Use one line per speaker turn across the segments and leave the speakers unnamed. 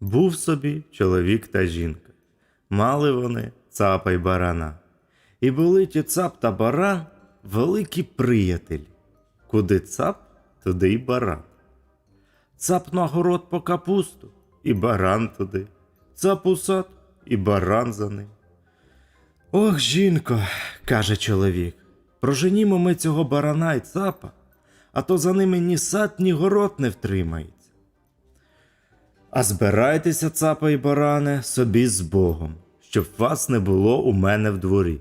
Був собі чоловік та жінка. Мали вони цапа й барана. І були ті цап та баран великі приятелі. Куди цап, туди й баран. Цап на город по капусту, і баран туди. Цап у сад, і баран за ним. Ох, жінко, каже чоловік, проженімо ми цього барана й цапа, а то за ними ні сад, ні город не втримається. А збирайтеся, цапа й баране, собі з Богом, щоб вас не було у мене в дворі.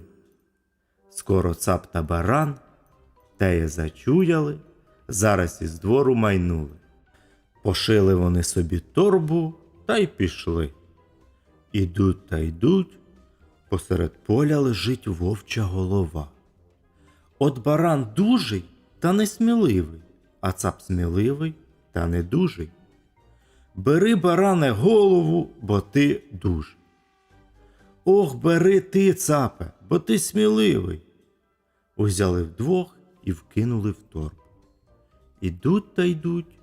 Скоро цап та баран теє зачуяли, зараз із двору майнули. Пошили вони собі торбу та й пішли. Ідуть та йдуть, посеред поля лежить вовча голова. От баран дужий та несміливий, а цап сміливий та не дужий. Бери, баране, голову, бо ти дуж. Ох, бери ти, цапе, бо ти сміливий. Узяли вдвох і вкинули в торбу. Ідуть та йдуть,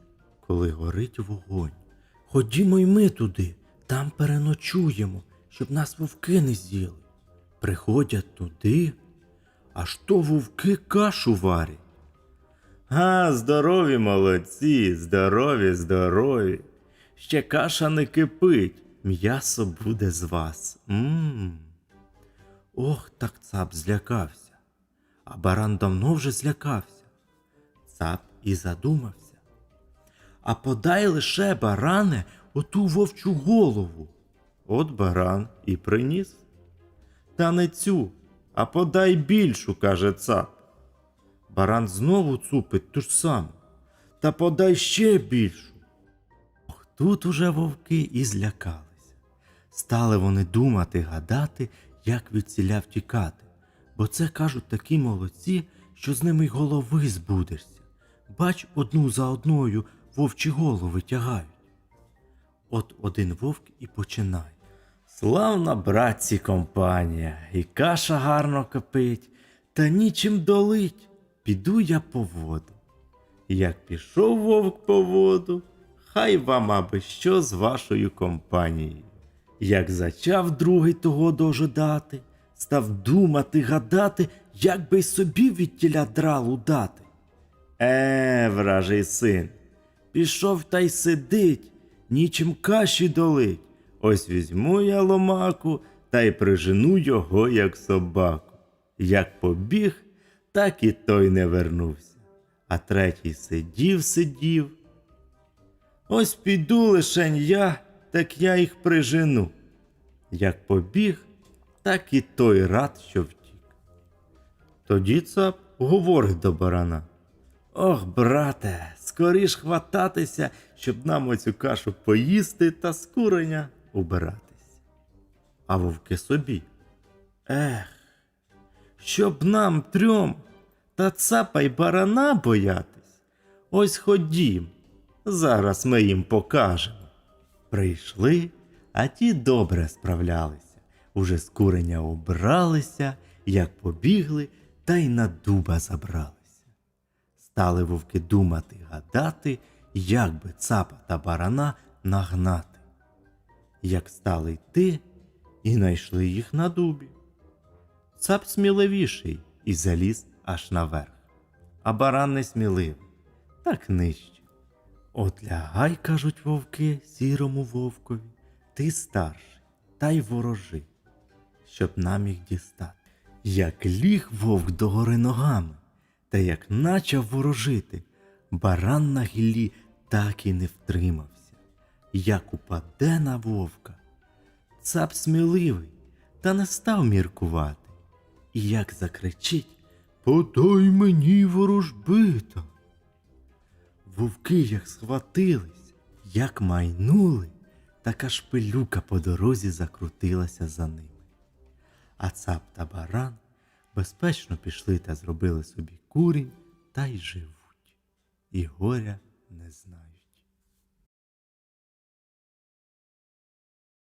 коли горить вогонь. Ходімо й ми туди, там переночуємо, щоб нас вовки не з'їли. Приходять туди, аж то вовки кашу варять. А, здорові молодці, здорові, здорові. Ще каша не кипить, м'ясо буде з вас. Мм. Ох, так цап злякався. А баран давно вже злякався. Цап і задумався. А подай лише, баране, оту вовчу голову. От баран і приніс. Та не цю, а подай більшу, каже цап. Баран знову цупить ту ж саму. Та подай ще більшу. Тут уже вовки і злякалися. Стали вони думати, гадати, як від ціля втікати. Бо це кажуть такі молодці, що з ними й голови збудешся. Бач, одну за одною вовчі голови тягають. От один вовк і починає. Славна братці компанія, і каша гарно кипить, та нічим долить. Піду я по воду. Як пішов вовк по воду, хай вам аби що з вашою компанією. Як зачав другий того дожидати, став думати, гадати, як би й собі від тіля дралу дати. Е, вражий син, пішов та й сидить, нічим каші долить. Ось візьму я ломаку та й прижену його, як собаку. Як побіг, так і той не вернувся. А третій сидів, сидів. Ось піду лишень я, так я їх прижену. Як побіг, так і той рад, що втік. Тоді цап говорить до барана. Ох, брате, скоріш хвататися, щоб нам оцю кашу поїсти та з куреня убиратись. А вовки собі. Ех, щоб нам трьом та цапа й барана боятись. Ось ходім, зараз ми їм покажемо. Прийшли, а ті добре справлялися. Уже з куреня убралися, як побігли, та й на дуба забралися. Стали вовки думати, гадати, як би цапа та барана нагнати. Як стали йти, і найшли їх на дубі. Цап сміливіший і заліз аж наверх, а баран не сміливий, так нижче. От лягай, кажуть вовки, сірому вовкові, ти старший, та й ворожи, щоб нам їх дістати. Як ліг вовк догори ногами, та як начав ворожити, баран на гіллі так і не втримався. Як упаде на вовка, цап сміливий, та не став міркувати. І як закричить Подай мені ворожбита. Вовки як схватились, як майнули, така шпилюка по дорозі закрутилася за ними. А цап та баран безпечно пішли та зробили собі курінь та й живуть, і горя не знають.